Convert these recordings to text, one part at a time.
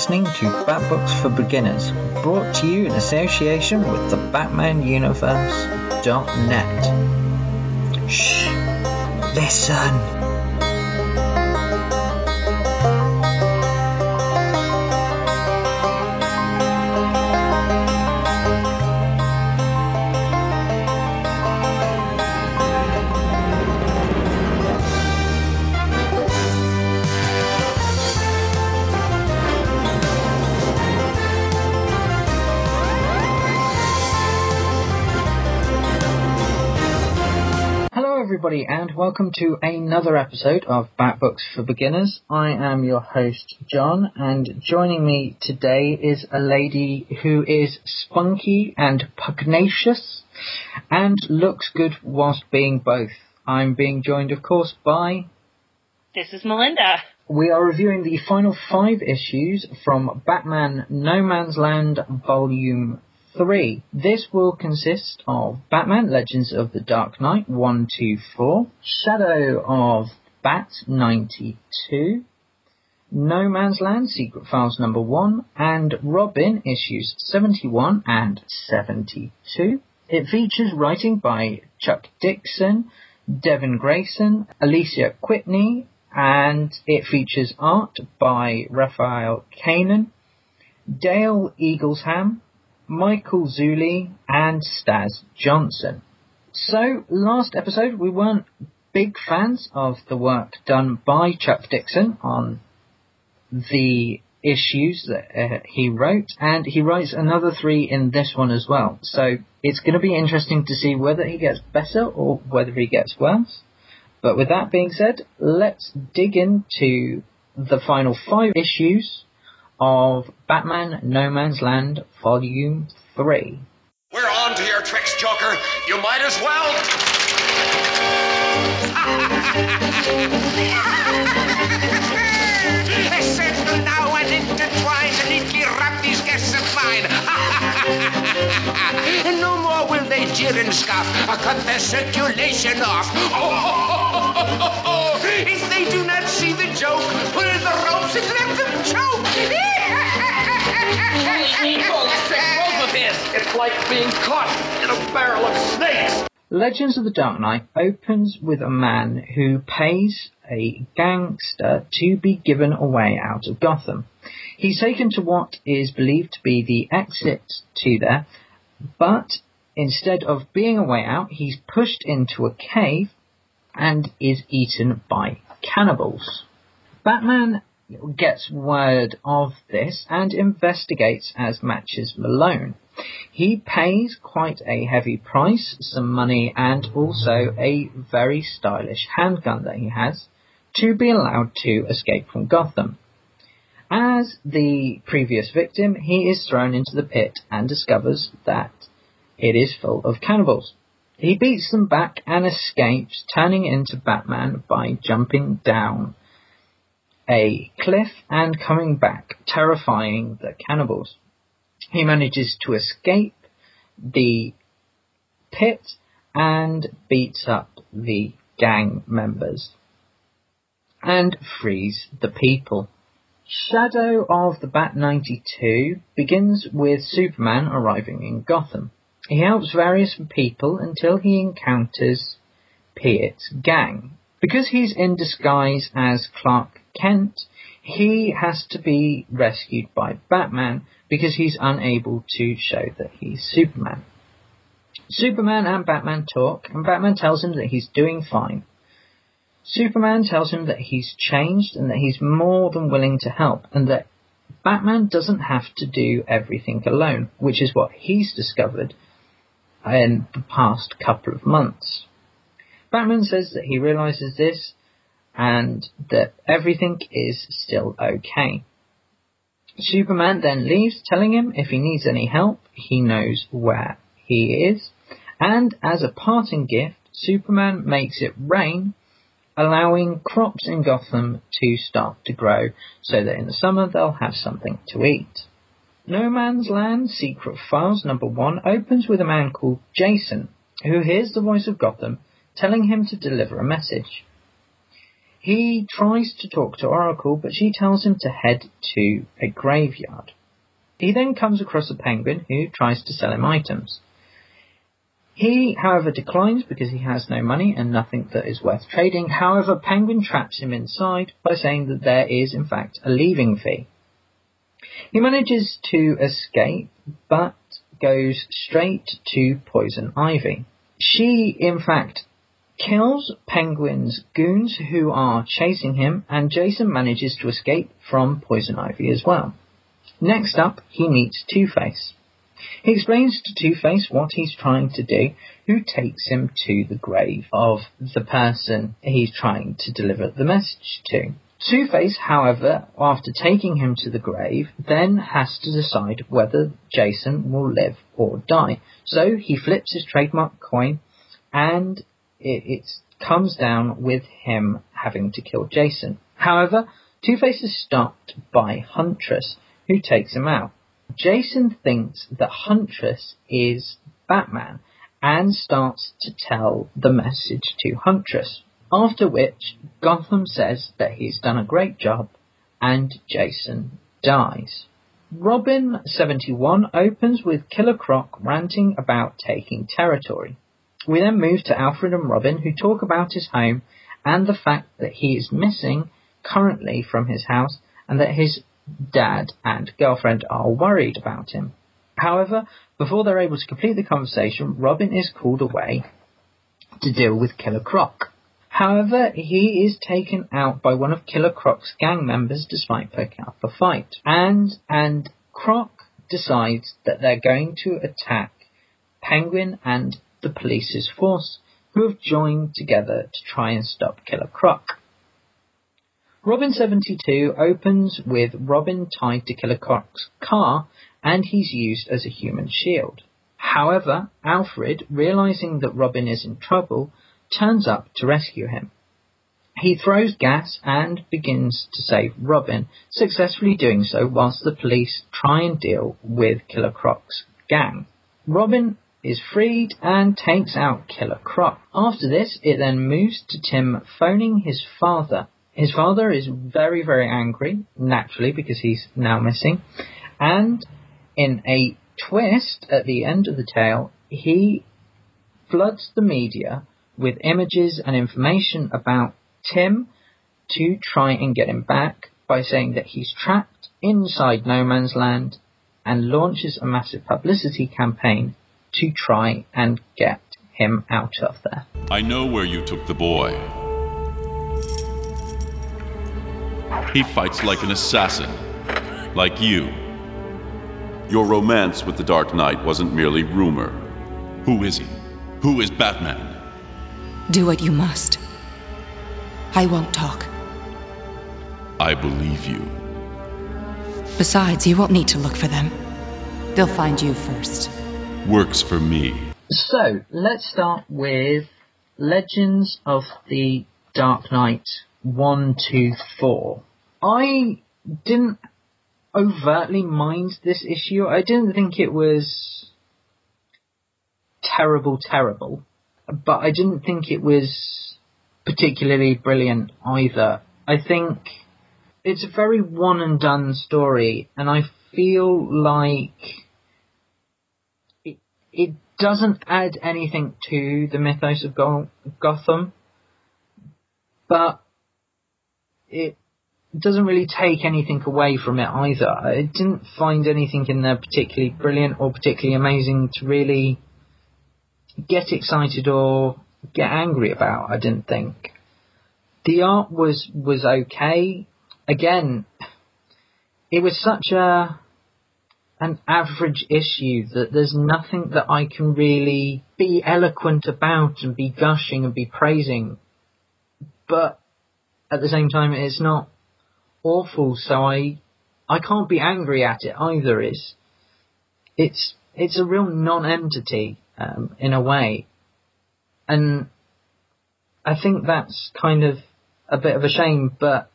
listening to Bat Books for Beginners, brought to you in association with the BatmanUniverse.net. Shh! Listen! Welcome to another episode of Bat Books for Beginners. I am your host, John, and joining me today is a lady who is spunky and pugnacious and looks good whilst being both. I'm being joined, of course, by. This is Melinda. We are reviewing the final five issues from Batman No Man's Land Volume 3. This will consist of Batman Legends of the Dark Knight 1 2 4, Shadow of Bat 92, No Man's Land Secret Files number 1, and Robin issues 71 and 72. It features writing by Chuck Dixon, Devin Grayson, Alisa Kwitney, and it features art by Rafael Kayanan, Dale Eaglesham, Michael Zulli, and Staz Johnson. So, last episode we weren't big fans of the work done by Chuck Dixon on the issues that uh, he wrote, and he writes another three in this one as well. So it's going to be interesting to see whether he gets better or whether he gets worse. But with that being said, let's dig into the final five issues of Batman No Man's Land Volume 3. We're on to your tricks, Joker. You might as well. Assemble now and intertwine to neatly wrap these guests of mine. and no more will they jeer and scoff or cut their circulation off. if they do not see the joke, pull the ropes and let them choke. It's like being caught in a barrel of snakes. Legends of the Dark Knight opens with a man who pays a gangster to be given a way out of Gotham. He's taken to what is believed to be the exit to there, but instead of being a way out, he's pushed into a cave and is eaten by cannibals. Batman gets word of this and investigates as matches Malone. He pays quite a heavy price, some money, and also a very stylish handgun that he has to be allowed to escape from Gotham. As the previous victim, he is thrown into the pit and discovers that it is full of cannibals. He beats them back and escapes, turning into Batman by jumping down a cliff and coming back, terrifying the cannibals. He manages to escape the pit and beats up the gang members and frees the people. Shadow of the Bat 92 begins with Superman arriving in Gotham. He helps various people until he encounters Piet's gang. Because he's in disguise as Clark Kent, he has to be rescued by Batman because he's unable to show that he's Superman. Superman and Batman talk, and Batman tells him that he's doing fine. Superman tells him that he's changed and that he's more than willing to help, and that Batman doesn't have to do everything alone, which is what he's discovered in the past couple of months. Batman says that he realizes this and that everything is still okay. Superman then leaves, telling him if he needs any help, he knows where he is. And as a parting gift, Superman makes it rain, allowing crops in Gotham to start to grow so that in the summer they'll have something to eat. No Man's Land Secret Files number one opens with a man called Jason, who hears the voice of Gotham telling him to deliver a message. He tries to talk to Oracle, but she tells him to head to a graveyard. He then comes across a penguin who tries to sell him items. He, however, declines because he has no money and nothing that is worth trading. However, Penguin traps him inside by saying that there is, in fact, a leaving fee. He manages to escape, but goes straight to Poison Ivy. She, in fact, kills Penguin's goons who are chasing him, and Jason manages to escape from Poison Ivy as well. Next up, he meets Two Face. He explains to Two Face what he's trying to do, who takes him to the grave of the person he's trying to deliver the message to. Two Face, however, after taking him to the grave, then has to decide whether Jason will live or die. So he flips his trademark coin and it, it comes down with him having to kill Jason. However, Two Face is stopped by Huntress, who takes him out. Jason thinks that Huntress is Batman and starts to tell the message to Huntress. After which, Gotham says that he's done a great job and Jason dies. Robin 71 opens with Killer Croc ranting about taking territory. We then move to Alfred and Robin who talk about his home and the fact that he is missing currently from his house and that his dad and girlfriend are worried about him. However, before they're able to complete the conversation, Robin is called away to deal with Killer Croc. However, he is taken out by one of Killer Croc's gang members despite putting up a fight. And, and Croc decides that they're going to attack Penguin and the police's force, who have joined together to try and stop Killer Croc. Robin 72 opens with Robin tied to Killer Croc's car and he's used as a human shield. However, Alfred, realizing that Robin is in trouble, turns up to rescue him. He throws gas and begins to save Robin, successfully doing so whilst the police try and deal with Killer Croc's gang. Robin is freed and takes out Killer Croc. After this, it then moves to Tim phoning his father. His father is very, very angry, naturally, because he's now missing, and in a twist at the end of the tale, he floods the media with images and information about Tim to try and get him back by saying that he's trapped inside no man's land and launches a massive publicity campaign to try and get him out of there. I know where you took the boy. He fights like an assassin, like you. Your romance with the Dark Knight wasn't merely rumor. Who is he? Who is Batman? Do what you must. I won't talk. I believe you. Besides, you won't need to look for them. They'll find you first. Works for me. So, let's start with Legends of the Dark Knight 1 2 4. I didn't overtly mind this issue. I didn't think it was terrible, terrible, but I didn't think it was particularly brilliant either. I think it's a very one and done story, and I feel like it, doesn't add anything to the mythos of Go- Gotham, but it doesn't really take anything away from it either. I didn't find anything in there particularly brilliant or particularly amazing to really get excited or get angry about. I didn't think the art was was okay. Again, it was such a an average issue that there's nothing that I can really be eloquent about and be gushing and be praising. But at the same time, it's not awful, so I I can't be angry at it either. Is it's it's a real non-entity um, in a way, and I think that's kind of a bit of a shame. But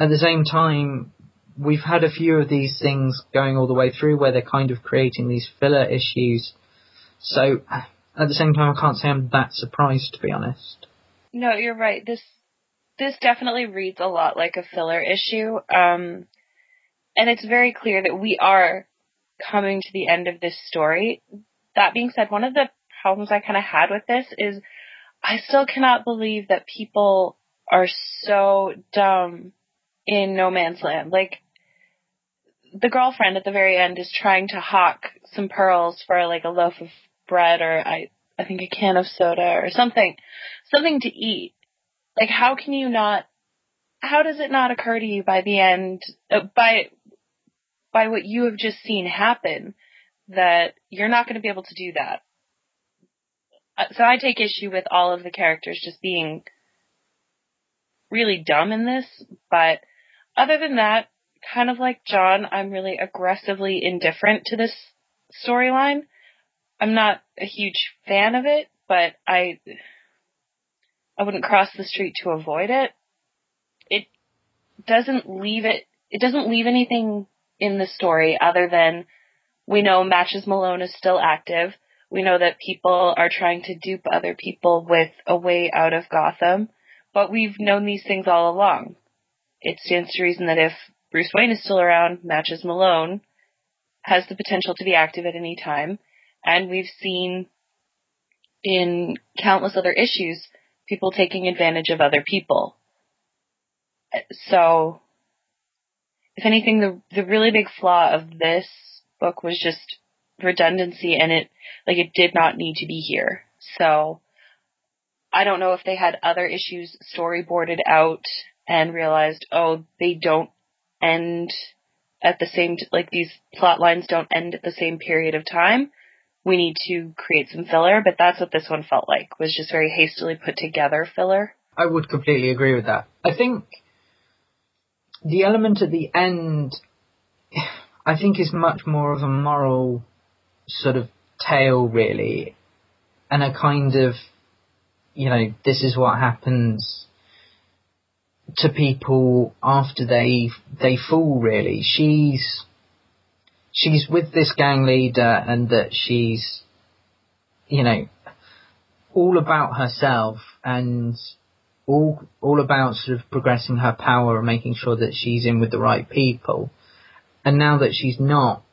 at the same time, we've had a few of these things going all the way through where they're kind of creating these filler issues. So at the same time, I can't say I'm that surprised to be honest. No, you're right. This this definitely reads a lot like a filler issue. Um, and it's very clear that we are coming to the end of this story. That being said, one of the problems I kind of had with this is I still cannot believe that people are so dumb in No Man's Land. Like, the girlfriend at the very end is trying to hawk some pearls for like a loaf of bread or I I think a can of soda or something something to eat. Like how can you not how does it not occur to you by the end uh, by by what you have just seen happen that you're not going to be able to do that. Uh, so I take issue with all of the characters just being really dumb in this, but other than that, kind of like John, I'm really aggressively indifferent to this storyline. I'm not a huge fan of it, but I I wouldn't cross the street to avoid it. It doesn't leave it it doesn't leave anything in the story other than we know Matches Malone is still active. We know that people are trying to dupe other people with a way out of Gotham, but we've known these things all along. It stands to reason that if Bruce Wayne is still around, Matches Malone has the potential to be active at any time, and we've seen in countless other issues people taking advantage of other people. So if anything, the the really big flaw of this book was just redundancy, and it like it did not need to be here. So I don't know if they had other issues storyboarded out and realized, oh, they don't end at the same like these plot lines don't end at the same period of time. We need to create some filler, but that's what this one felt like was just very hastily put together filler. I would completely agree with that. I think the element at the end, I think, is much more of a moral sort of tale, really, and a kind of, you know, this is what happens to people after they they fall. Really, she's she's with this gang leader, and that she's, you know, all about herself and all all about sort of progressing her power and making sure that she's in with the right people. And now that she's not,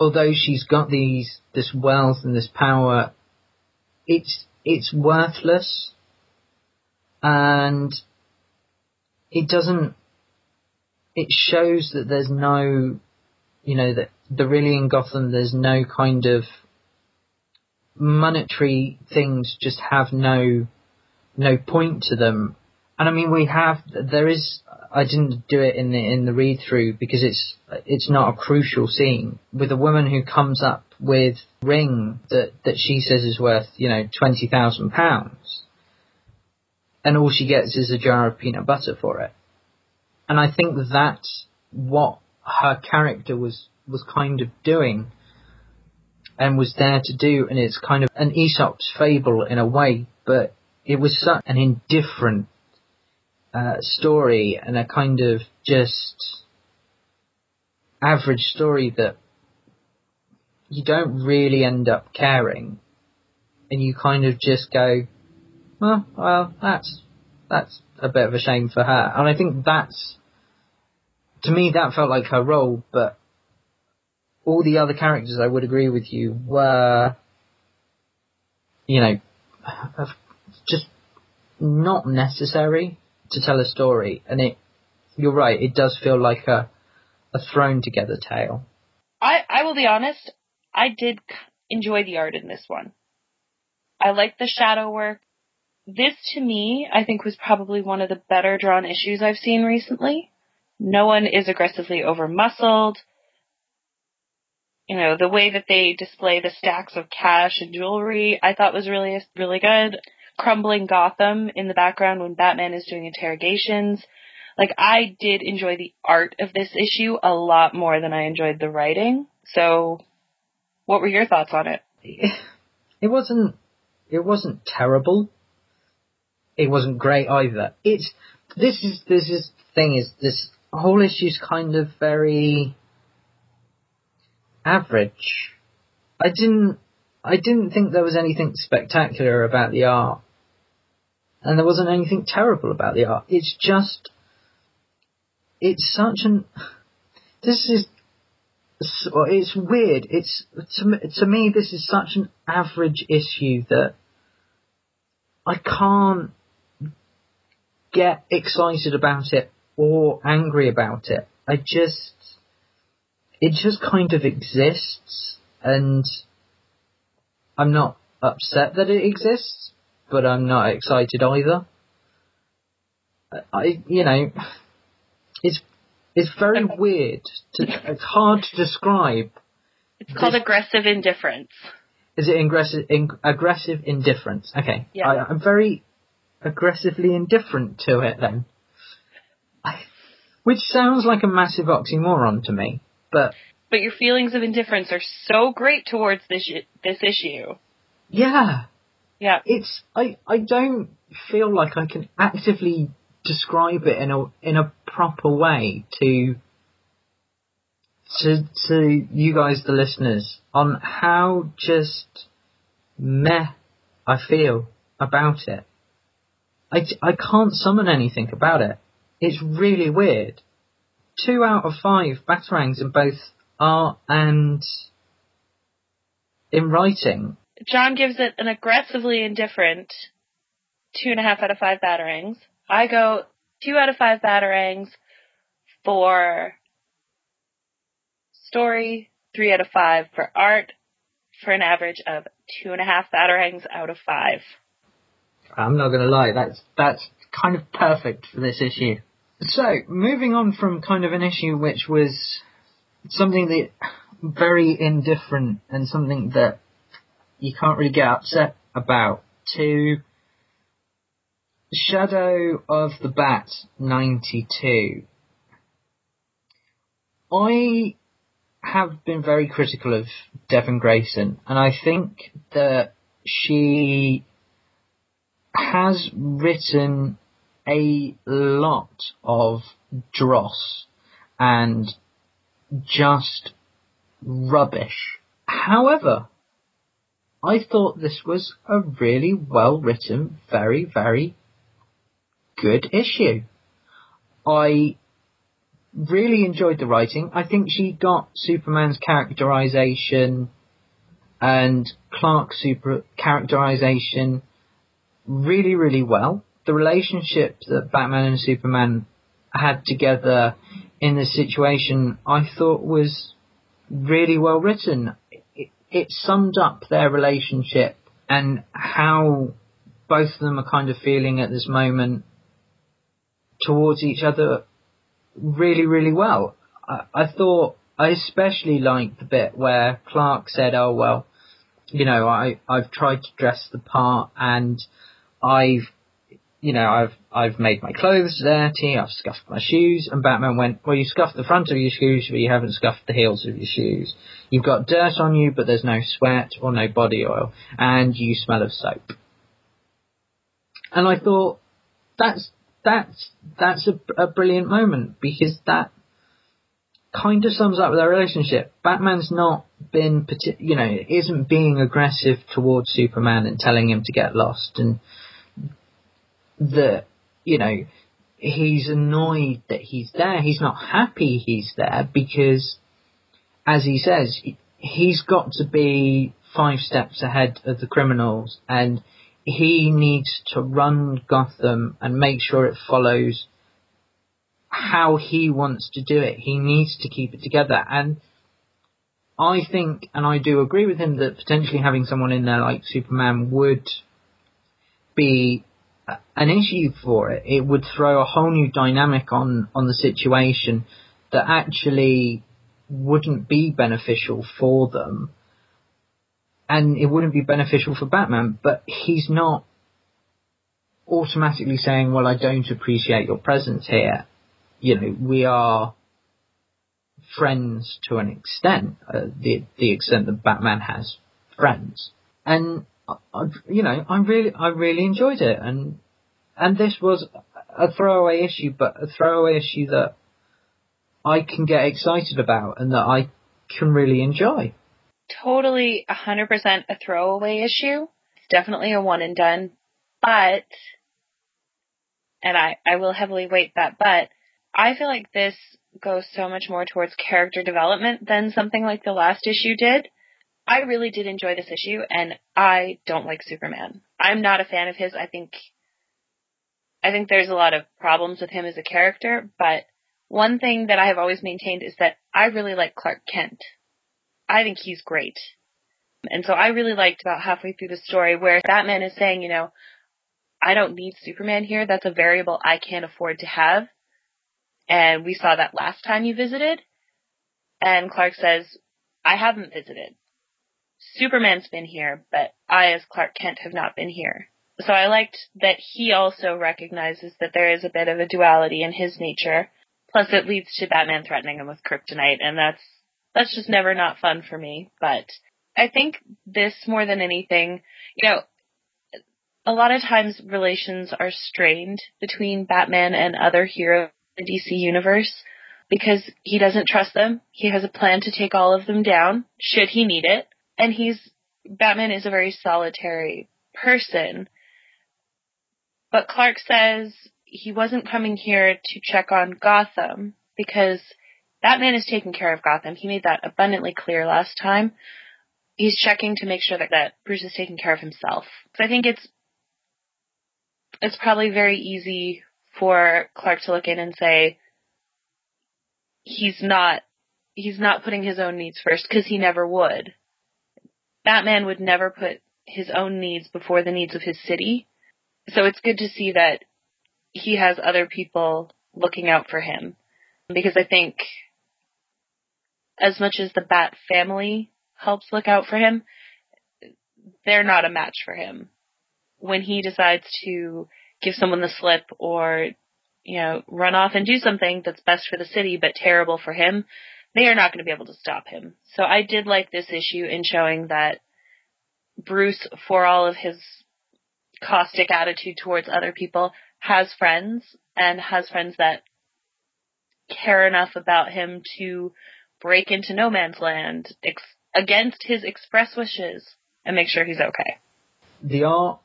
although she's got these this wealth and this power, it's it's worthless, and it doesn't. It shows that there's no, you know, that the really in Gotham there's no kind of monetary things just have no no point to them. And I mean, we have there is. I didn't do it in the in the read through because it's it's not a crucial scene with a woman who comes up with ring that that she says is worth you know twenty thousand pounds, and all she gets is a jar of peanut butter for it. And I think that's what her character was was kind of doing and was there to do, and it's kind of an Aesop's fable in a way, but it was such an indifferent uh, story and a kind of just average story that you don't really end up caring, and you kind of just go, well, well, that's that's a bit of a shame for her, and I think that's to me that felt like her role, but all the other characters, I would agree with you, were, you know, just not necessary to tell a story. And it, you're right, it does feel like a, a thrown together tale. I, I will be honest, I did enjoy the art in this one. I like the shadow work. This to me, I think was probably one of the better drawn issues I've seen recently. No one is aggressively over muscled. You know, the way that they display the stacks of cash and jewelry, I thought was really, really good crumbling Gotham in the background when Batman is doing interrogations. Like I did enjoy the art of this issue a lot more than I enjoyed the writing. So what were your thoughts on it? It wasn't it wasn't terrible. It wasn't great either. It's this is this is thing is this whole issue's kind of very average. I didn't I didn't think there was anything spectacular about the art and there wasn't anything terrible about the art. It's just, it's such an, this is, it's weird. It's, to to me, this is such an average issue that I can't get excited about it or angry about it. I just, it just kind of exists and I'm not upset that it exists, but I'm not excited either. I, you know, it's it's very weird. To, it's hard to describe. It's called This- aggressive indifference. Is it aggressive? In, aggressive indifference. Okay. Yeah. I, I'm very aggressively indifferent to it then. I, which sounds like a massive oxymoron to me, but But your feelings of indifference are so great towards this this issue. yeah, Yeah. it's I I don't feel like I can actively describe it in a in a proper way to to to you guys the listeners on how just meh I feel about it. I, I can't summon anything about it. It's really weird. Two out of five batarangs in both art and in writing. John gives it an aggressively indifferent two and a half out of five batarangs. I go two out of five batarangs for story, three out of five for art, for an average of two and a half batarangs out of five. I'm not going to lie, that's that's kind of perfect for this issue. So, moving on from kind of an issue which was something that very indifferent and something that you can't really get upset about to Shadow of the Bat 92. I have been very critical of Devin Grayson, and I think that she has written a lot of dross and just rubbish. However, I thought this was a really well written, very, very good issue. I really enjoyed the writing. I think she got Superman's characterization and Clark's super characterization really, really well. The relationship that Batman and Superman had together in this situation, I thought was really well written. It, it summed up their relationship and how both of them are kind of feeling at this moment towards each other really, really well. I, I thought I especially liked the bit where Clark said, "Oh well, you know, I I've tried to dress the part and I've you know, I've I've made my clothes dirty, I've scuffed my shoes, and Batman went, Well you scuffed the front of your shoes, but you haven't scuffed the heels of your shoes. You've got dirt on you, but there's no sweat or no body oil, and you smell of soap. And I thought that's that's that's a, a brilliant moment because that kind of sums up their relationship. Batman's not been, you know, isn't being aggressive towards Superman and telling him to get lost, and that you know he's annoyed that he's there. He's not happy he's there because, as he says, he- he's got to be five steps ahead of the criminals, and he needs to run Gotham and make sure it follows how he wants to do it. He needs to keep it together. And I think, and I do agree with him, that potentially having someone in there like Superman would be an issue for it. It would throw a whole new dynamic on, on the situation that actually wouldn't be beneficial for them. And it wouldn't be beneficial for Batman, but he's not automatically saying, well, I don't appreciate your presence here. You know, we are friends to an extent, uh, the the extent that Batman has friends, and I, you know, I really I really enjoyed it, and and this was a throwaway issue, but a throwaway issue that I can get excited about and that I can really enjoy. Totally 100% a throwaway issue. It's definitely a one and done. But and I, I will heavily weight that, but I feel like this goes so much more towards character development than something like the last issue did. I really did enjoy this issue, and I don't like Superman. I'm not a fan of his. I think, I think there's a lot of problems with him as a character, but one thing that I have always maintained is that I really like Clark Kent. I think he's great. And so I really liked about halfway through the story where Batman is saying, you know, I don't need Superman here. That's a variable I can't afford to have. And we saw that last time you visited. And Clark says, I haven't visited. Superman's been here, but I as Clark Kent have not been here. So I liked that he also recognizes that there is a bit of a duality in his nature. Plus it leads to Batman threatening him with kryptonite and that's, that's just never not fun for me. But I think this more than anything, you know, a lot of times relations are strained between Batman and other heroes in the DC universe because he doesn't trust them. He has a plan to take all of them down should he need it. And he's Batman is a very solitary person. But Clark says he wasn't coming here to check on Gotham because Batman is taking care of Gotham. He made that abundantly clear last time. He's checking to make sure that, that Bruce is taking care of himself. So I think it's it's probably very easy for Clark to look in and say he's not he's not putting his own needs first because he never would. Batman would never put his own needs before the needs of his city. So it's good to see that he has other people looking out for him because I think as much as the Bat family helps look out for him, they're not a match for him when he decides to give someone the slip or, you know, run off and do something that's best for the city but terrible for him, they are not going to be able to stop him. So I did like this issue in showing that Bruce, for all of his caustic attitude towards other people, has friends and has friends that care enough about him to break into no man's land ex- against his express wishes and make sure he's okay. The art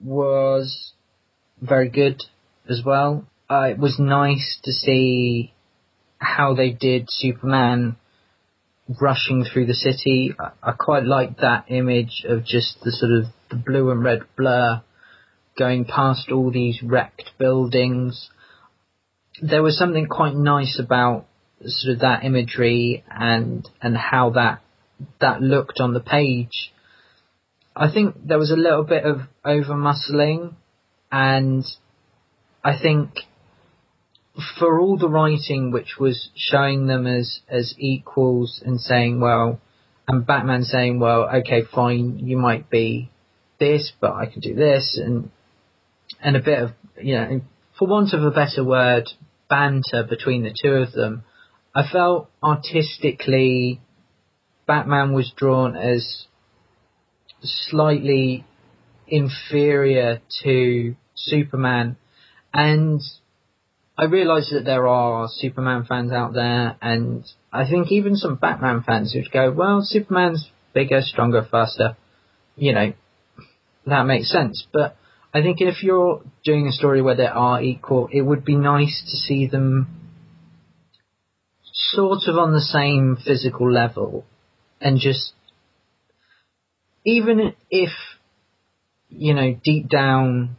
was very good as well. Uh, it was nice to see how they did Superman rushing through the city. I, I quite liked that image of just the sort of the blue and red blur going past all these wrecked buildings. There was something quite nice about sort of that imagery and and how that that looked on the page. I think there was a little bit of over muscling and I think for all the writing which was showing them as as equals and saying well and Batman saying well okay fine you might be this but I can do this and and a bit of you know for want of a better word banter between the two of them I felt artistically Batman was drawn as slightly inferior to Superman. And I realise that there are Superman fans out there, and I think even some Batman fans would go, well, Superman's bigger, stronger, faster. You know, that makes sense. But I think if you're doing a story where they are equal, it would be nice to see them sort of on the same physical level and just even if you know, deep down,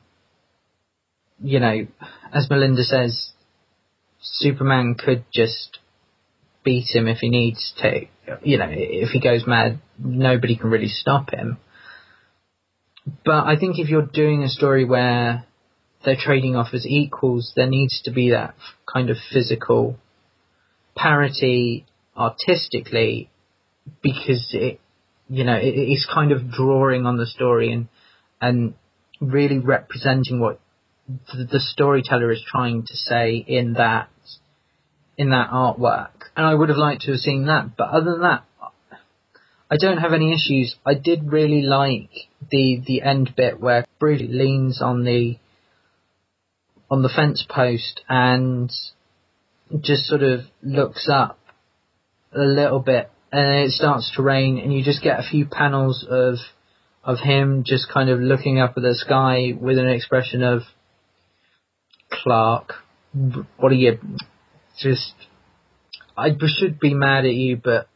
you know, as Melinda says, Superman could just beat him if he needs to. You know, if he goes mad, nobody can really stop him. But I think if you're doing a story where they're trading off as equals, there needs to be that kind of physical parity artistically because it, you know, it, it's kind of drawing on the story and and really representing what the, the storyteller is trying to say in that in that artwork. And I would have liked to have seen that, but other than that, I don't have any issues. I did really like the the end bit where Bruce leans on the on the fence post and just sort of looks up a little bit and it starts to rain and you just get a few panels of of him just kind of looking up at the sky with an expression of Clark, what are you, just, I should be mad at you, but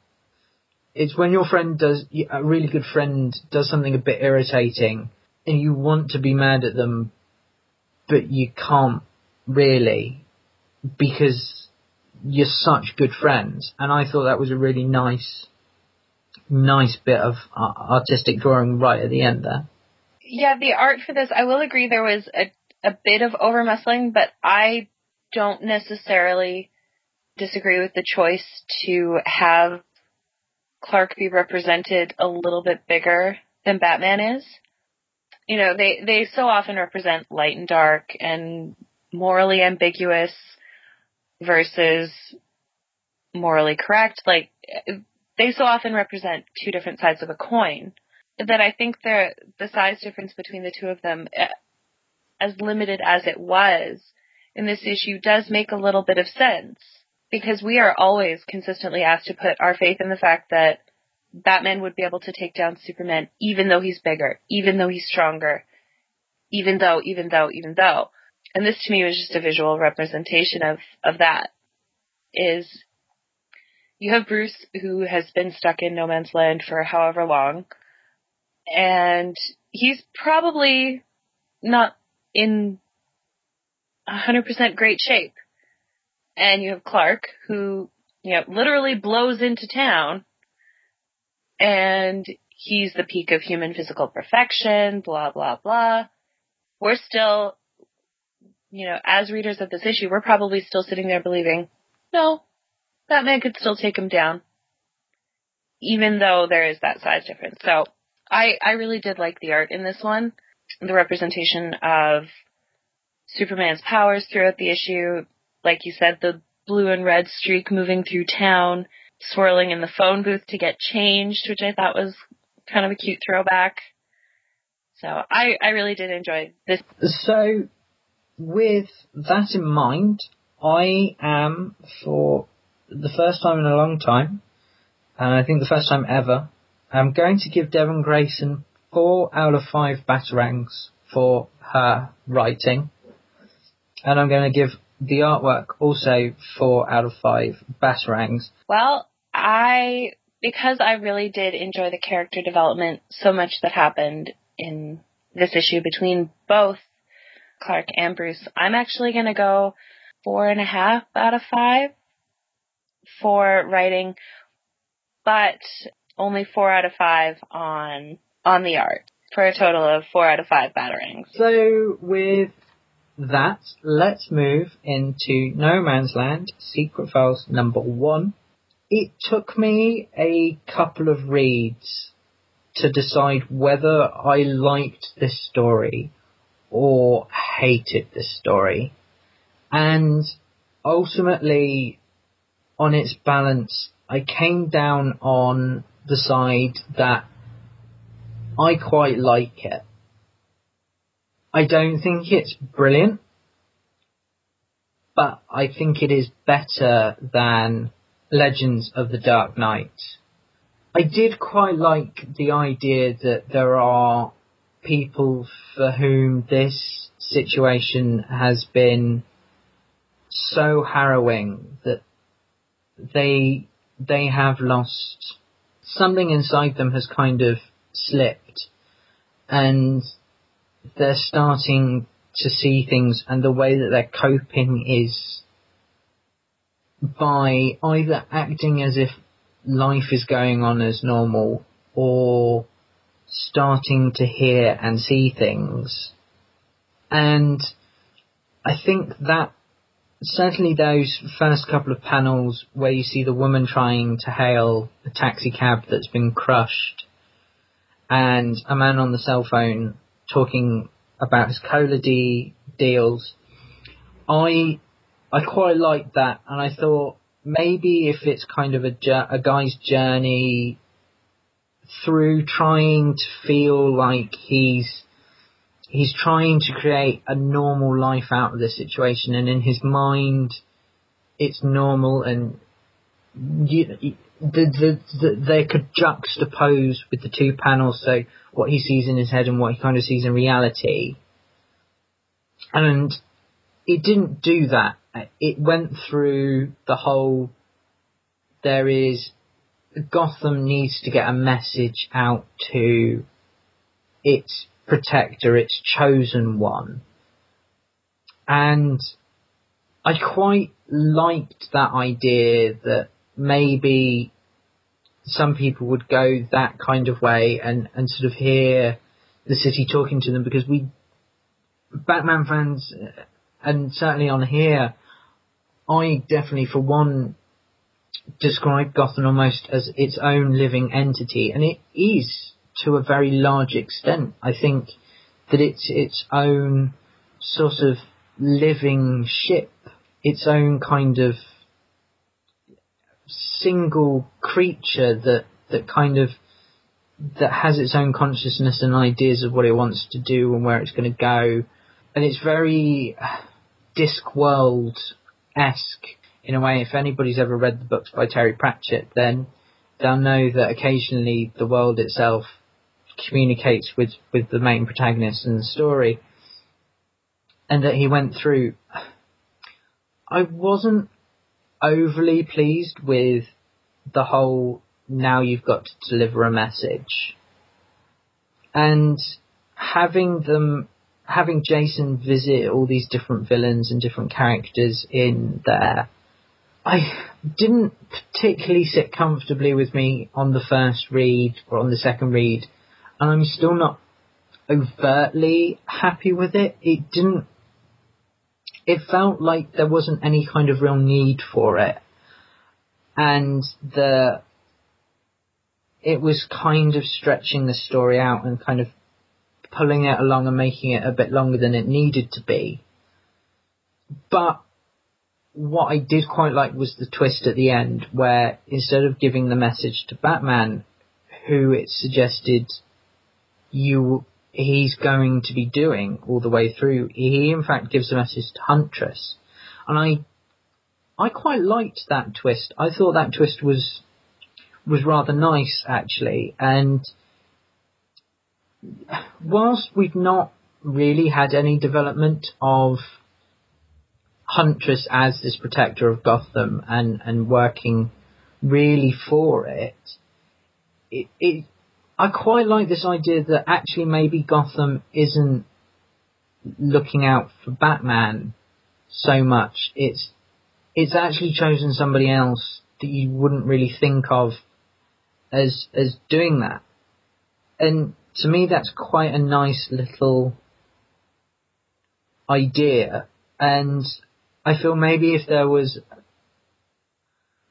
it's when your friend does, a really good friend does something a bit irritating and you want to be mad at them, but you can't really because you're such good friends. And I thought that was a really nice, nice bit of uh, artistic drawing right at the end there. Yeah, the art for this, I will agree there was a, a bit of over muscling, but I don't necessarily disagree with the choice to have Clark be represented a little bit bigger than Batman is. You know, they, they so often represent light and dark and morally ambiguous versus morally correct. Like, they so often represent two different sides of a coin that I think the, the size difference between the two of them, eh, as limited as it was in this issue, does make a little bit of sense because we are always consistently asked to put our faith in the fact that Batman would be able to take down Superman even though he's bigger, even though he's stronger, even though, even though, even though. And this to me was just a visual representation of, of that. Is you have Bruce who has been stuck in no man's land for however long, and he's probably not in 100% great shape and you have Clark who, you know, literally blows into town and he's the peak of human physical perfection, blah, blah, blah. We're still, you know, as readers of this issue, we're probably still sitting there believing, no, Batman could still take him down. Even though there is that size difference. So I, I really did like the art in this one. The representation of Superman's powers throughout the issue, like you said, the blue and red streak moving through town, swirling in the phone booth to get changed, which I thought was kind of a cute throwback. So I, I really did enjoy this. So with that in mind, I am for the first time in a long time, and I think the first time ever, I'm going to give Devin Grayson four out of five batarangs for her writing. And I'm going to give the artwork also four out of five batarangs. Well, I because I really did enjoy the character development so much that happened in this issue between both Clark and Bruce. I'm actually going to go four and a half out of five for writing, but only four out of five on on the art for a total of four out of five batarangs. So with that, let's move into No Man's Land Secret Files number one. It took me a couple of reads to decide whether I liked this story or hated this story. And ultimately, on its balance, I came down on the side that I quite like it. I don't think it's brilliant, but I think it is better than Legends of the Dark Knight. I did quite like the idea that there are people for whom this situation has been so harrowing that they they have lost something inside them has kind of slipped and they're starting to see things and the way that they're coping is by either acting as if life is going on as normal or starting to hear and see things. And I think that certainly those first couple of panels where you see the woman trying to hail a taxi cab that's been crushed and a man on the cell phone talking about his Cola D deals, I I quite liked that, and I thought maybe if it's kind of a a guy's journey through trying to feel like he's he's trying to create a normal life out of this situation, and in his mind, it's normal, and you, the, the, the, they could juxtapose with the two panels, so what he sees in his head and what he kind of sees in reality. And it didn't do that. It went through the whole. There is Gotham needs to get a message out to its protector, its chosen one, and I quite liked that idea that maybe some people would go that kind of way and, and sort of hear the city talking to them because we Batman fans uh, and certainly on here I definitely for one describe Gotham almost as its own living entity and it is to a very large extent. I think that it's its own sort of living ship, its own kind of single creature that that kind of that has its own consciousness and ideas of what it wants to do and where it's going to go, and it's very Discworld esque in a way. If anybody's ever read the books by Terry Pratchett, then they'll know that occasionally the world itself communicates with with the main protagonist in the story, and that he went through. I wasn't overly pleased with the whole now you've got to deliver a message. And having them, having Jason visit all these different villains and different characters in there, I didn't particularly sit comfortably with me on the first read or on the second read, and I'm still not overtly happy with it. It didn't it felt like there wasn't any kind of real need for it. And the, it was kind of stretching the story out and kind of pulling it along and making it a bit longer than it needed to be. But what I did quite like was the twist at the end where instead of giving the message to Batman, who it suggested you he's going to be doing all the way through. He in fact gives a message to Huntress, and I I quite liked that twist. I thought that twist was was rather nice actually, and whilst we've not really had any development of Huntress as this protector of Gotham and and working really for it, it, it I quite like this idea that actually maybe Gotham isn't looking out for Batman so much. It's it's actually chosen somebody else that you wouldn't really think of as as doing that. And to me that's quite a nice little idea and I feel maybe if there was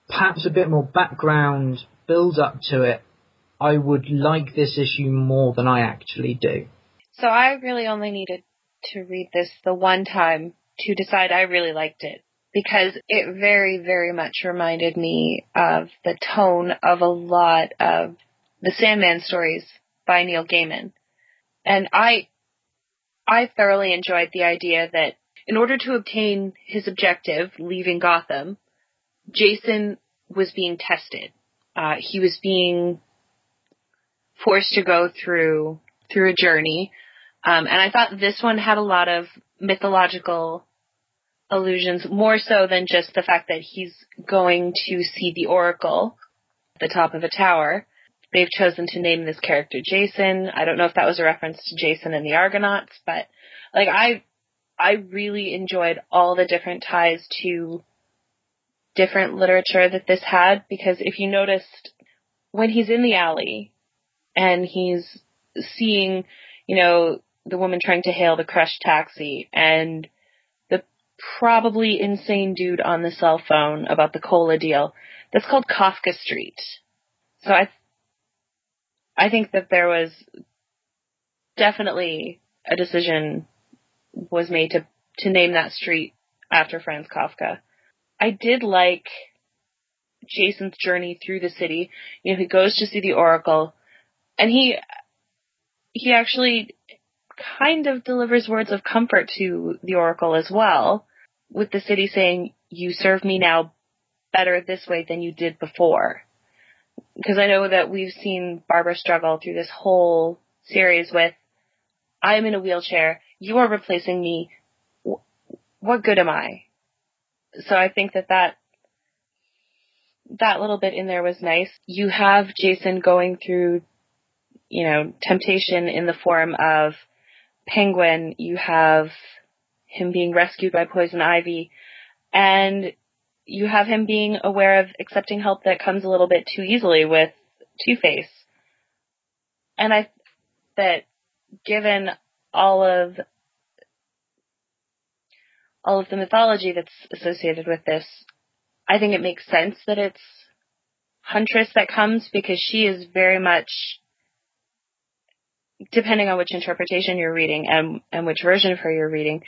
perhaps a bit more background build up to it I would like this issue more than I actually do. So I really only needed to read this the one time to decide I really liked it because it very, very much reminded me of the tone of a lot of the Sandman stories by Neil Gaiman. And I, I thoroughly enjoyed the idea that in order to obtain his objective, leaving Gotham, Jason was being tested. Uh, he was being forced to go through through a journey. Um, and I thought this one had a lot of mythological allusions, more so than just the fact that he's going to see the Oracle at the top of a tower. They've chosen to name this character Jason. I don't know if that was a reference to Jason and the Argonauts, but like I, I really enjoyed all the different ties to different literature that this had because if you noticed when he's in the alley and he's seeing, you know, the woman trying to hail the crushed taxi and the probably insane dude on the cell phone about the cola deal. That's called Kafka Street. So I, I think that there was definitely a decision was made to, to name that street after Franz Kafka. I did like Jason's journey through the city. You know, he goes to see the Oracle and he he actually kind of delivers words of comfort to the oracle as well with the city saying you serve me now better this way than you did before because i know that we've seen barbara struggle through this whole series with i'm in a wheelchair you are replacing me what good am I? So I think that that that little bit in there was nice. You have Jason going through, you know, temptation in the form of Penguin. You have him being rescued by Poison Ivy, and you have him being aware of accepting help that comes a little bit too easily with Two Face. And I that given all of all of the mythology that's associated with this, I think it makes sense that it's Huntress that comes because she is very much depending on which interpretation you're reading and and which version of her you're reading,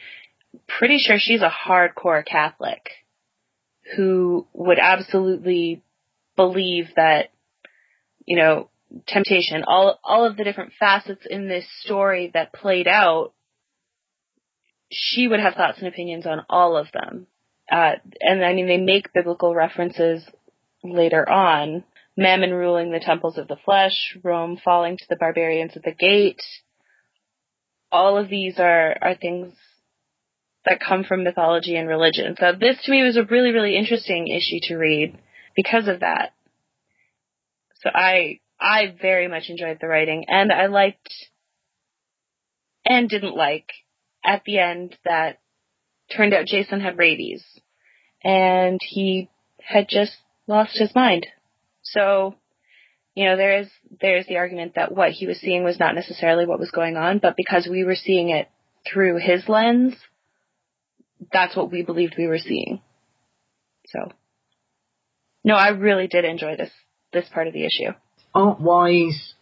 pretty sure she's a hardcore Catholic who would absolutely believe that you know temptation all all of the different facets in this story that played out she would have thoughts and opinions on all of them. Uh, and I mean they make biblical references later on Mammon ruling the temples of the flesh, Rome falling to the barbarians at the gate. All of these are, are things that come from mythology and religion. So this to me was a really, really interesting issue to read because of that. So I, I very much enjoyed the writing and I liked and didn't like at the end that turned out Jason had rabies and he had just lost his mind. So, you know, there is there's the argument that what he was seeing was not necessarily what was going on, but because we were seeing it through his lens, that's what we believed we were seeing. So, no, I really did enjoy this this part of the issue. Art wise,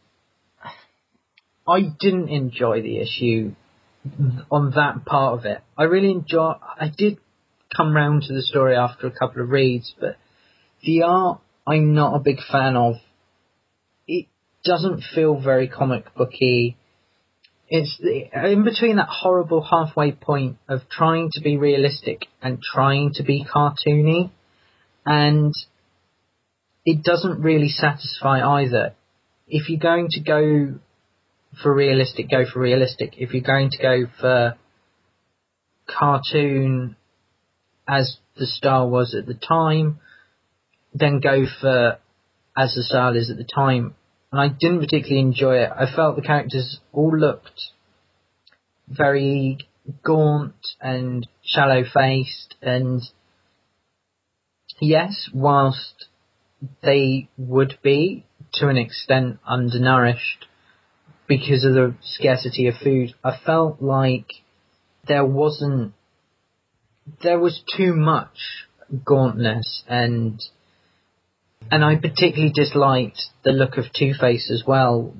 I didn't enjoy the issue on that part of it. I really enjoy. I did come round to the story after a couple of reads, but the art I'm not a big fan of. It doesn't feel very comic booky. It's in between that horrible halfway point of trying to be realistic and trying to be cartoony, and it doesn't really satisfy either. If you're going to go for realistic, go for realistic. If you're going to go for cartoon as the style was at the time, then go for as the style is at the time. And I didn't particularly enjoy it. I felt the characters all looked very gaunt and shallow faced and yes, whilst they would be to an extent undernourished because of the scarcity of food, I felt like there wasn't there was too much gauntness and and I particularly disliked the look of Two Face as well.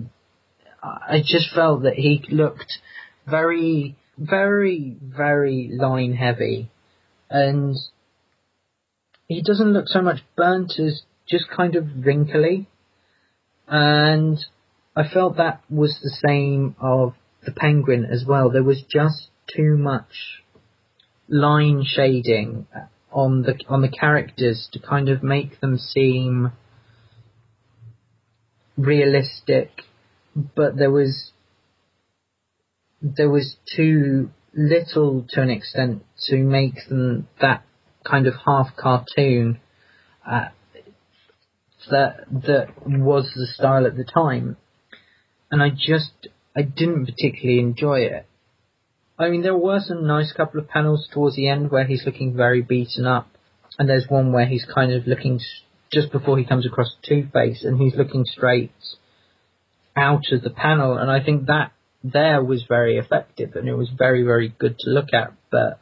I just felt that he looked very, very, very line heavy, and he doesn't look so much burnt as just kind of wrinkly. And I felt that was the same of the penguin as well. There was just too much line shading on the on the characters to kind of make them seem realistic, but there was there was too little to an extent to make them that kind of half cartoon uh, that that was the style at the time, and I just I didn't particularly enjoy it. I mean, there were some nice couple of panels towards the end where he's looking very beaten up, and there's one where he's kind of looking just before he comes across Two Face, and he's looking straight out of the panel, and I think that there was very effective, and it was very, very good to look at. But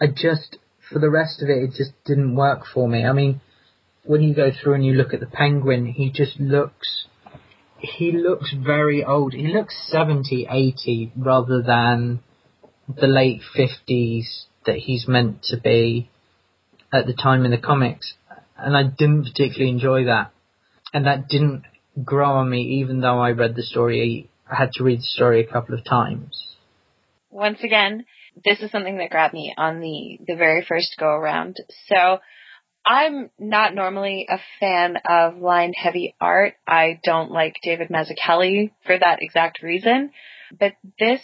I just, for the rest of it, it just didn't work for me. I mean, when you go through and you look at the Penguin, he just looks he looks very old. He looks 70, 80 rather than the late 50s that he's meant to be at the time in the comics. And I didn't particularly enjoy that. And that didn't grow on me even though I read the story. I had to read the story a couple of times. Once again, this is something that grabbed me on the, the very first go around. So I'm not normally a fan of line heavy art. I don't like David Mazzucchelli for that exact reason. But this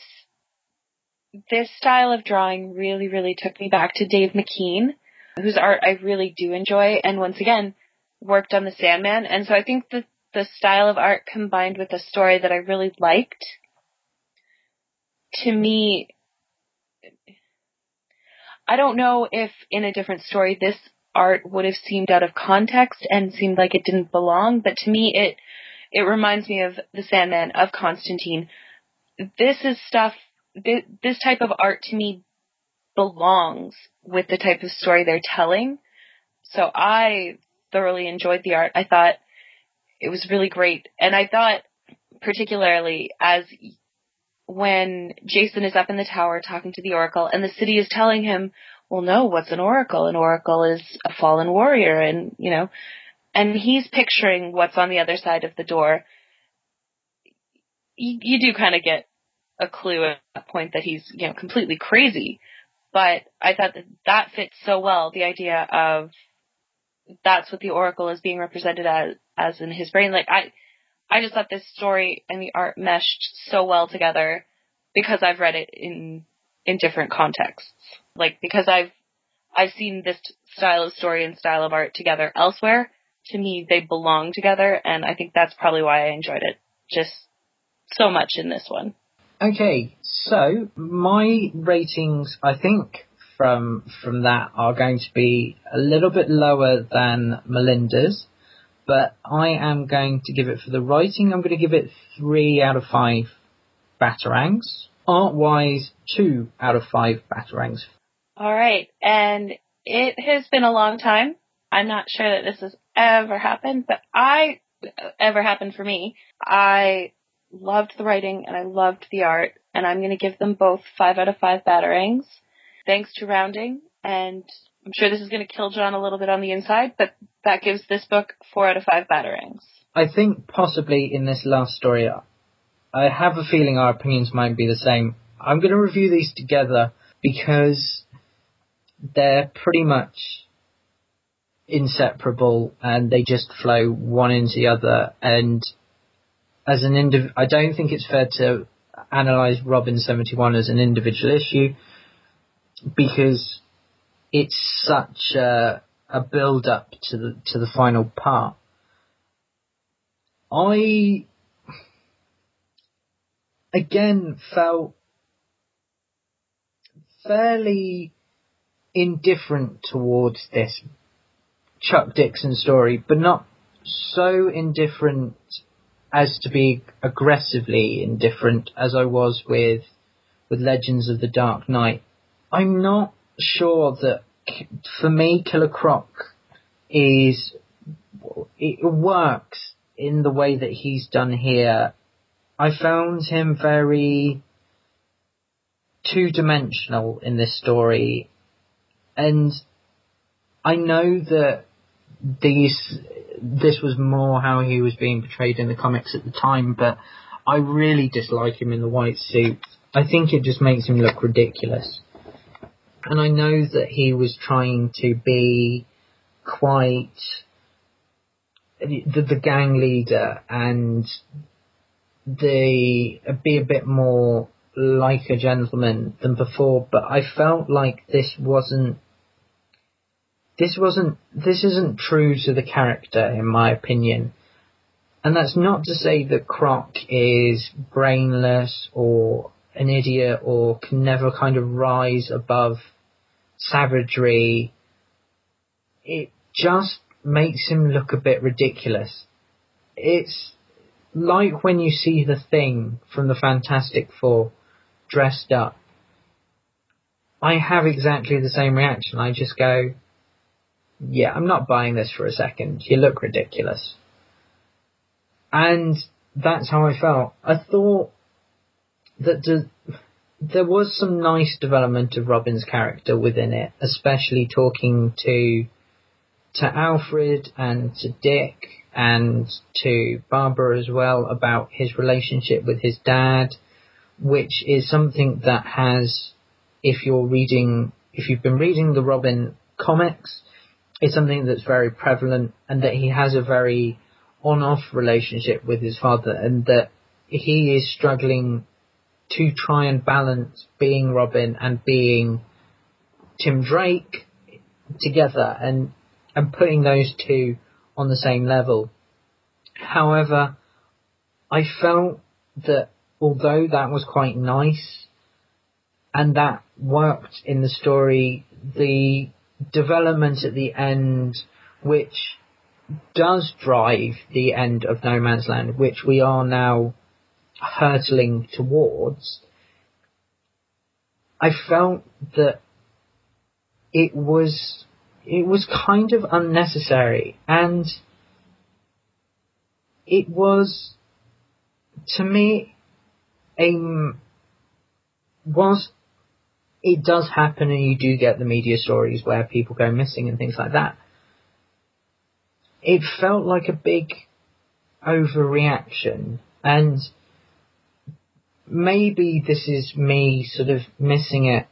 this style of drawing really, really took me back to Dave McKean, whose art I really do enjoy, and once again, worked on the Sandman. And so I think that the style of art combined with a story that I really liked, to me, I don't know if in a different story this art would have seemed out of context and seemed like it didn't belong, but to me it it reminds me of the Sandman of Constantine. This is stuff this type of art to me belongs with the type of story they're telling. So I thoroughly enjoyed the art. I thought it was really great. And I thought particularly as when Jason is up in the tower talking to the Oracle and the city is telling him, well, no, what's an Oracle? An Oracle is a fallen warrior and, you know, and he's picturing what's on the other side of the door. You, you do kind of get a clue at that point that he's, you know, completely crazy. But I thought that that fits so well, the idea of that's what the Oracle is being represented as, as in his brain. Like, I, I just thought this story and the art meshed so well together because I've read it in in different contexts. Like because I've I've seen this style of story and style of art together elsewhere. To me, they belong together, and I think that's probably why I enjoyed it just so much in this one. Okay, so my ratings, I think from from that are going to be a little bit lower than Melinda's but I am going to give it for the writing. I'm going to give it three out of five batarangs. Art wise, two out of five batarangs. All right, and it has been a long time. I'm not sure that this has ever happened, but I ever happened for me. I loved the writing and I loved the art, and I'm going to give them both five out of five batarangs. Thanks to rounding, and I'm sure this is going to kill John a little bit on the inside, but that gives this book four out of five batarangs. I think possibly in this last story, I have a feeling our opinions might be the same. I'm going to review these together because they're pretty much inseparable and they just flow one into the other. And as an indiv- I don't think it's fair to analyze Robin 71 as an individual issue because it's such a, a build up to the to the final part. I again felt fairly indifferent towards this Chuck Dixon story, but not so indifferent as to be aggressively indifferent as I was with with Legends of the Dark Knight. I'm not sure that for me, Killer Croc is it works in the way that he's done here. I found him very two dimensional in this story, and I know that these this was more how he was being portrayed in the comics at the time, but I really dislike him in the white suit. I think it just makes him look ridiculous and I know that he was trying to be quite the, the gang leader and the be a bit more like a gentleman than before, but I felt like this wasn't this wasn't this isn't true to the character in my opinion. And that's not to say that Croc is brainless or an idiot or can never kind of rise above savagery. It just makes him look a bit ridiculous. It's like when you see the thing from the Fantastic Four dressed up. I have exactly the same reaction. I just go, yeah, I'm not buying this for a second. You look ridiculous. And that's how I felt. I thought that the, there was some nice development of Robin's character within it, especially talking to to Alfred and to Dick and to Barbara as well about his relationship with his dad, which is something that has, if you're reading, if you've been reading the Robin comics, it's something that's very prevalent and that he has a very on-off relationship with his father and that he is struggling to try and balance being Robin and being Tim Drake together and and putting those two on the same level. However, I felt that although that was quite nice and that worked in the story, the development at the end, which does drive the end of No Man's Land, which we are now hurtling towards, I felt that it was it was kind of unnecessary. And it was to me a whilst it does happen and you do get the media stories where people go missing and things like that. It felt like a big overreaction. And maybe this is me sort of missing it.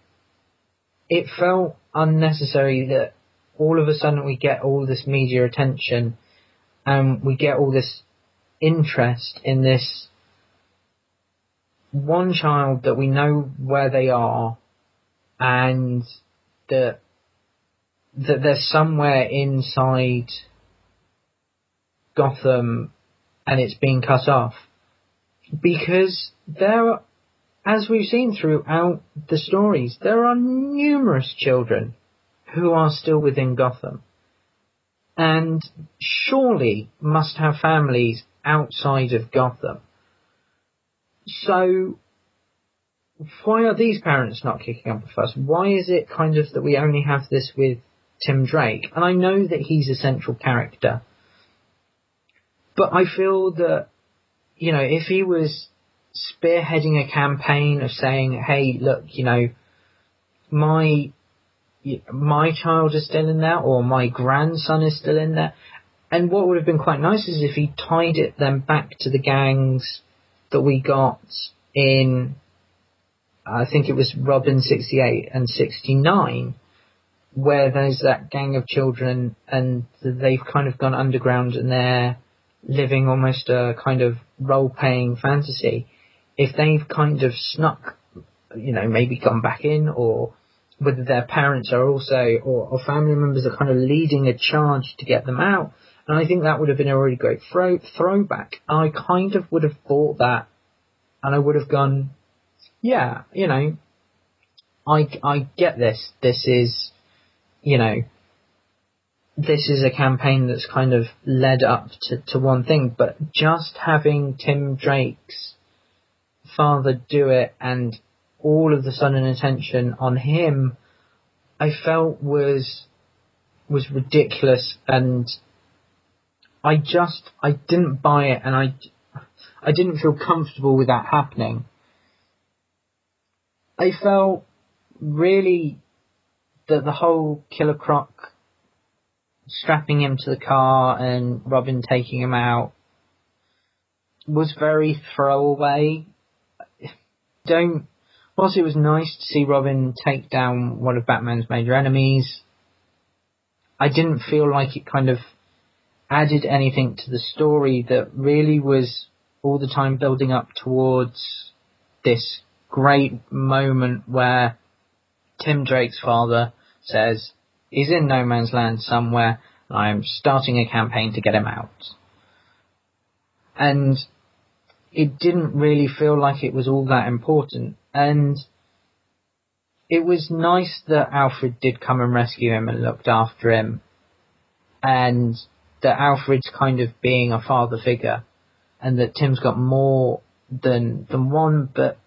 It felt unnecessary that all of a sudden we get all this media attention and we get all this interest in this one child that we know where they are and that that they're somewhere inside Gotham and it's being cut off because there are as we've seen throughout the stories, there are numerous children who are still within Gotham and surely must have families outside of Gotham. So, why are these parents not kicking up a fuss? Why is it kind of that we only have this with Tim Drake? And I know that he's a central character, but I feel that, you know, if he was spearheading a campaign of saying, hey, look, you know, my my child is still in there or my grandson is still in there. And what would have been quite nice is if he tied it then back to the gangs that we got in, I think it was Robin 68 and 69, where there's that gang of children and they've kind of gone underground and they're living almost a kind of role playing fantasy. If they've kind of snuck, you know, maybe gone back in or whether their parents are also, or, or family members are kind of leading a charge to get them out. And I think that would have been a really great throw, throwback. I kind of would have bought that and I would have gone, yeah, you know, I, I get this. This is, you know, this is a campaign that's kind of led up to, to one thing, but just having Tim Drake's father do it and all of the sudden attention on him, I felt was was ridiculous, and I just I didn't buy it, and I I didn't feel comfortable with that happening. I felt really that the whole Killer Croc strapping him to the car and Robin taking him out was very throwaway. Don't Whilst it was nice to see Robin take down one of Batman's major enemies, I didn't feel like it kind of added anything to the story that really was all the time building up towards this great moment where Tim Drake's father says, he's in no man's land somewhere, I'm starting a campaign to get him out. And it didn't really feel like it was all that important. And it was nice that Alfred did come and rescue him and looked after him. And that Alfred's kind of being a father figure. And that Tim's got more than, than one, but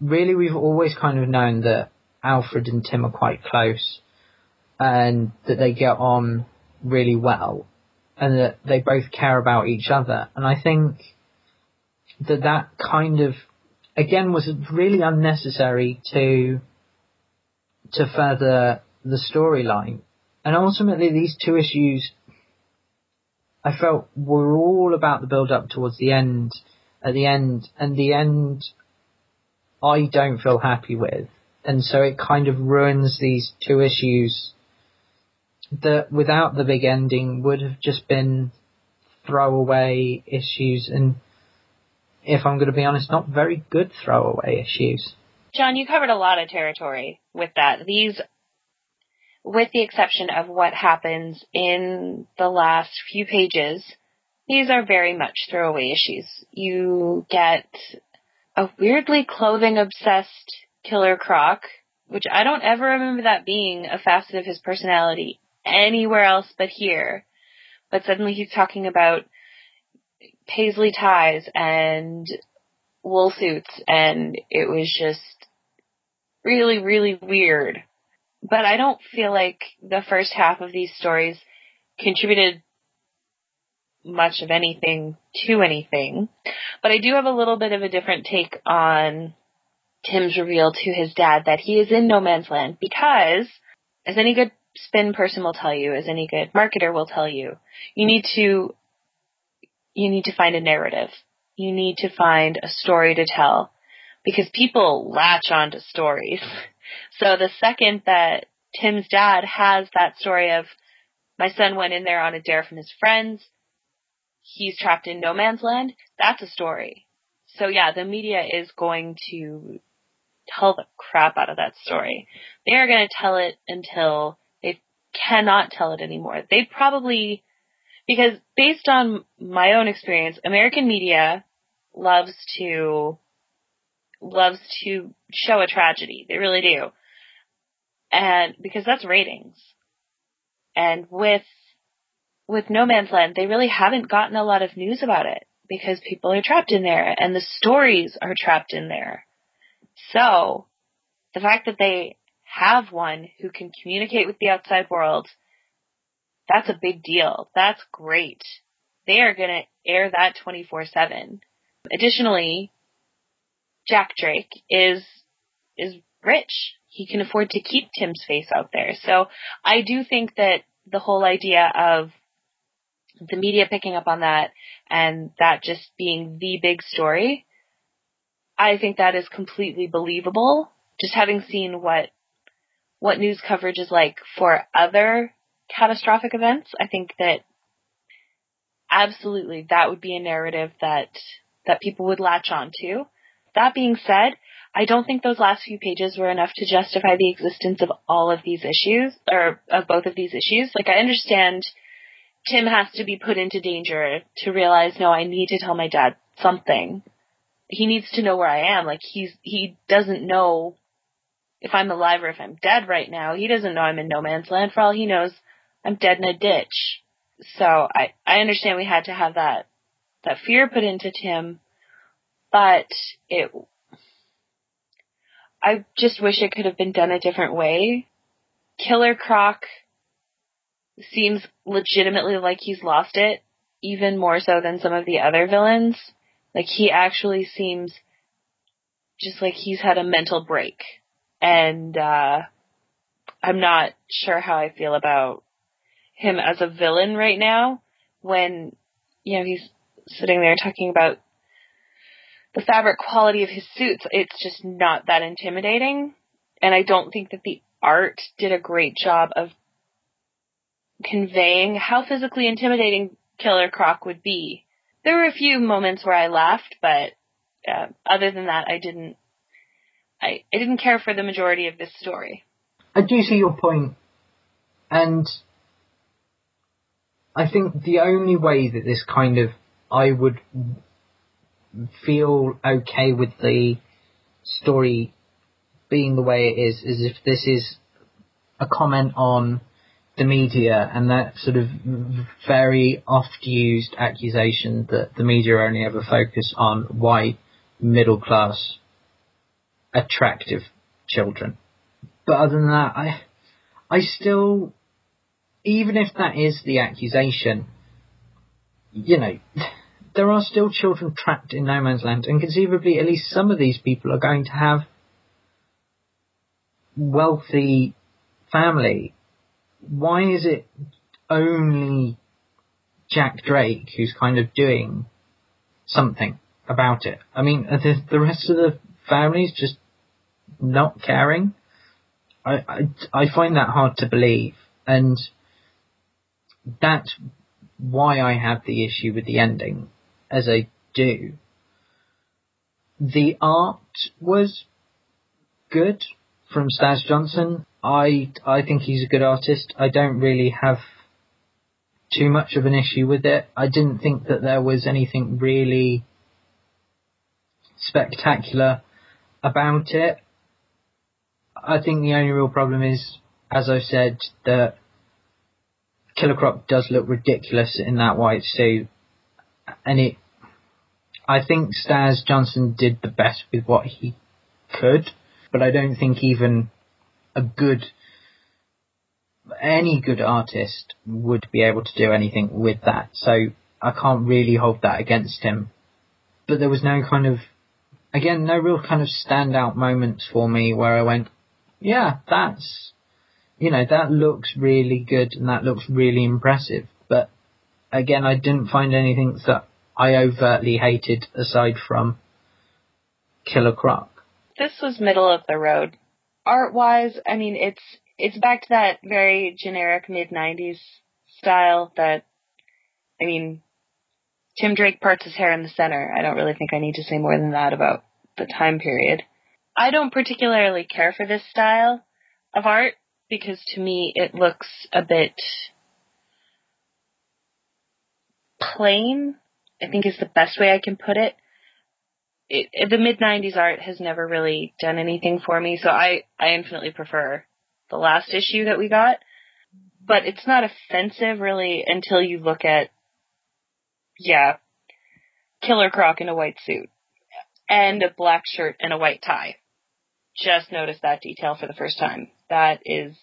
really we've always kind of known that Alfred and Tim are quite close and that they get on really well and that they both care about each other. And I think that that kind of again was really unnecessary to to further the storyline. And ultimately these two issues I felt were all about the build up towards the end at the end and the end I don't feel happy with. And so it kind of ruins these two issues that without the big ending would have just been throwaway issues and if I'm going to be honest, not very good throwaway issues. John, you covered a lot of territory with that. These, with the exception of what happens in the last few pages, these are very much throwaway issues. You get a weirdly clothing obsessed Killer Croc, which I don't ever remember that being a facet of his personality anywhere else but here. But suddenly he's talking about paisley ties and wool suits and it was just really, really weird. But I don't feel like the first half of these stories contributed much of anything to anything. But I do have a little bit of a different take on Tim's reveal to his dad that he is in no man's land because, as any good spin person will tell you, as any good marketer will tell you, you need to you need to find a narrative. You need to find a story to tell because people latch onto stories. So the second that Tim's dad has that story of my son went in there on a dare from his friends, he's trapped in no man's land, that's a story. So yeah, the media is going to tell the crap out of that story. They are going to tell it until they cannot tell it anymore. They probably, because based on my own experience, American media loves to, loves to show a tragedy. They really do. And because that's ratings. And with, with No Man's Land, they really haven't gotten a lot of news about it because people are trapped in there and the stories are trapped in there. So, the fact that they have one who can communicate with the outside world, that's a big deal. That's great. They are going to air that 24-7. Additionally, Jack Drake is, is rich. He can afford to keep Tim's face out there. So I do think that the whole idea of the media picking up on that and that just being the big story I think that is completely believable. Just having seen what what news coverage is like for other catastrophic events, I think that absolutely that would be a narrative that that people would latch on to. That being said, I don't think those last few pages were enough to justify the existence of all of these issues or of both of these issues. Like I understand Tim has to be put into danger to realize, no, I need to tell my dad something he needs to know where I am. Like he's he doesn't know if I'm alive or if I'm dead right now. He doesn't know I'm in no man's land. For all he knows, I'm dead in a ditch. So I I understand we had to have that that fear put into Tim, but it I just wish it could have been done a different way. Killer Croc seems legitimately like he's lost it, even more so than some of the other villains. Like he actually seems just like he's had a mental break. And uh I'm not sure how I feel about him as a villain right now when you know he's sitting there talking about the fabric quality of his suits. It's just not that intimidating. And I don't think that the art did a great job of conveying how physically intimidating Killer Croc would be there were a few moments where I laughed, but uh, other than that, I didn't. I, I didn't care for the majority of this story. I do see your point, and I think the only way that this kind of I would feel okay with the story being the way it is is if this is a comment on the media and that sort of very oft used accusation that the media only ever focus on white, middle class, attractive children. But other than that, I, I still, even if that is the accusation, you know, there are still children trapped in no man's land, and conceivably, at least some of these people are going to have wealthy family why is it only Jack Drake who's kind of doing something about it? I mean, the, the rest of the families just not caring? I, I, I find that hard to believe, and that's why I have the issue with the ending, as I do. The art was good from Staz Johnson. I I think he's a good artist. I don't really have too much of an issue with it. I didn't think that there was anything really spectacular about it. I think the only real problem is, as I said, that Killer Croc does look ridiculous in that white suit, and it. I think Staz Johnson did the best with what he could, but I don't think even a good, any good artist would be able to do anything with that. So I can't really hold that against him. But there was no kind of, again, no real kind of standout moments for me where I went, yeah, that's, you know, that looks really good and that looks really impressive. But again, I didn't find anything that I overtly hated aside from Killer Croc. This was middle of the road. Art wise, I mean, it's it's back to that very generic mid '90s style. That, I mean, Tim Drake parts his hair in the center. I don't really think I need to say more than that about the time period. I don't particularly care for this style of art because to me it looks a bit plain. I think is the best way I can put it. It, the mid 90s art has never really done anything for me, so I, I infinitely prefer the last issue that we got. But it's not offensive really until you look at, yeah, Killer Croc in a white suit and a black shirt and a white tie. Just noticed that detail for the first time. That is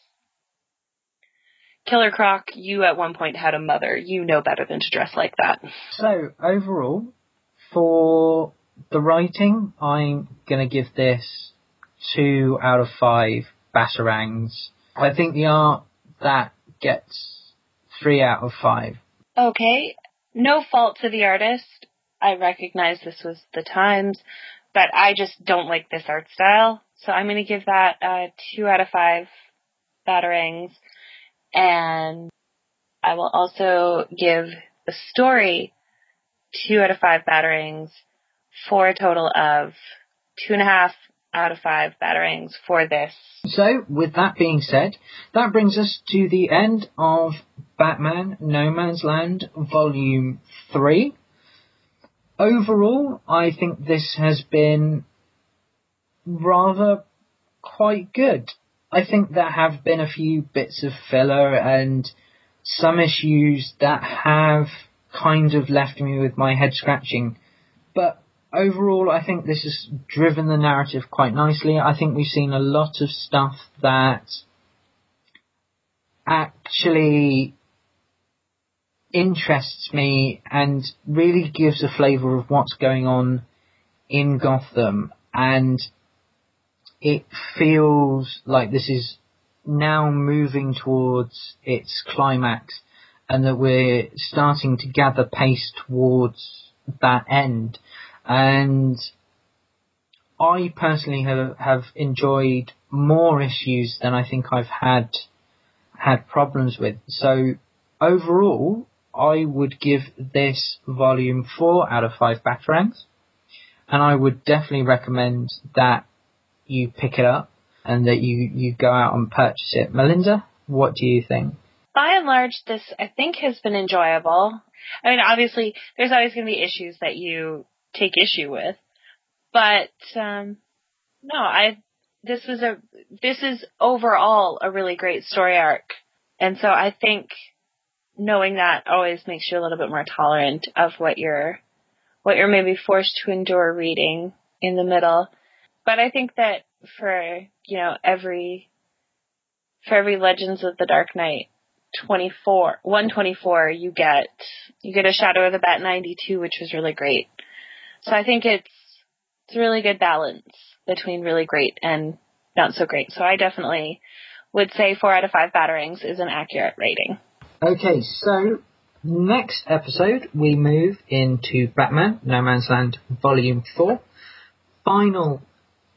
Killer Croc, you at one point had a mother. You know better than to dress like that. So overall, for the writing, I'm gonna give this two out of five batarangs. I think the art that gets three out of five. Okay, no fault to the artist. I recognize this was the times, but I just don't like this art style. So I'm going to give that uh, two out of five batarangs. And I will also give the story two out of five batarangs for a total of two and a half out of five batarangs for this. So, with that being said, that brings us to the end of Batman No Man's Land Volume 3. Overall, I think this has been rather quite good. I think there have been a few bits of filler and some issues that have kind of left me with my head scratching. But overall, I think this has driven the narrative quite nicely. I think we've seen a lot of stuff that actually interests me and really gives a flavour of what's going on in Gotham. And it feels like this is now moving towards its climax and that we're starting to gather pace towards that end. And I personally have, have enjoyed more issues than I think I've had had problems with. So overall, I would give this volume four out of five batarangs, and I would definitely recommend that you pick it up and that you, you go out and purchase it. Melinda, what do you think? By and large, this I think has been enjoyable. I mean, obviously, there's always going to be issues that you take issue with, but um, no, I this was a this is overall a really great story arc, and so I think knowing that always makes you a little bit more tolerant of what you're what you're maybe forced to endure reading in the middle. But I think that for, you know, every, for every Legends of the Dark Knight 24, 124, you get, you get a Shadow of the Bat 92, which was really great. So I think it's, it's a really good balance between really great and not so great. So I definitely would say four out of five batarangs is an accurate rating. Okay, so next episode we move into Batman No Man's Land Volume 4. Final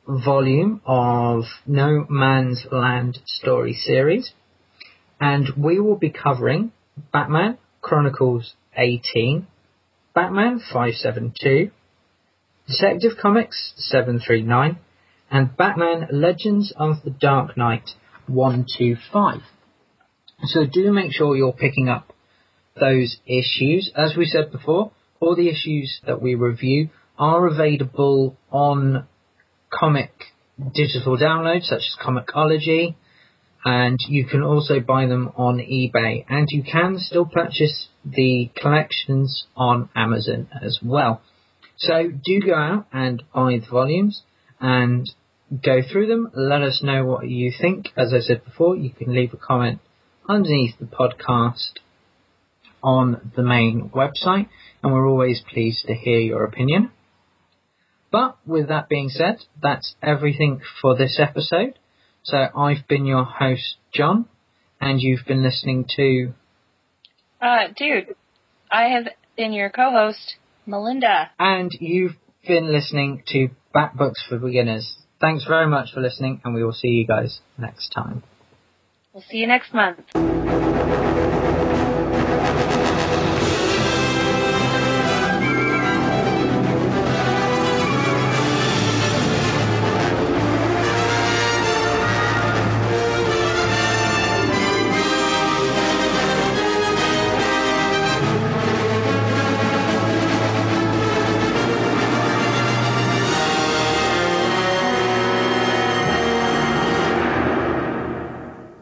volume of No Man's Land story series, and we will be covering Batman Chronicles 18, Batman 572, Detective Comics 739, and Batman Legends of the Dark Knight 125. So do make sure you're picking up those issues. As we said before, all the issues that we review are available on comic digital downloads such as Comixology, and you can also buy them on eBay, and you can still purchase the collections on Amazon as well. So do go out and buy the volumes and go through them. Let us know what you think. As I said before, you can leave a comment underneath the podcast on the main website, and we're always pleased to hear your opinion. But with that being said, that's everything for this episode. So I've been your host, John, and you've been listening to. Uh, dude, I have been your co-host, Melinda. And you've been listening to Bat Books for Beginners. Thanks very much for listening, and we will see you guys next time. We'll see you next month.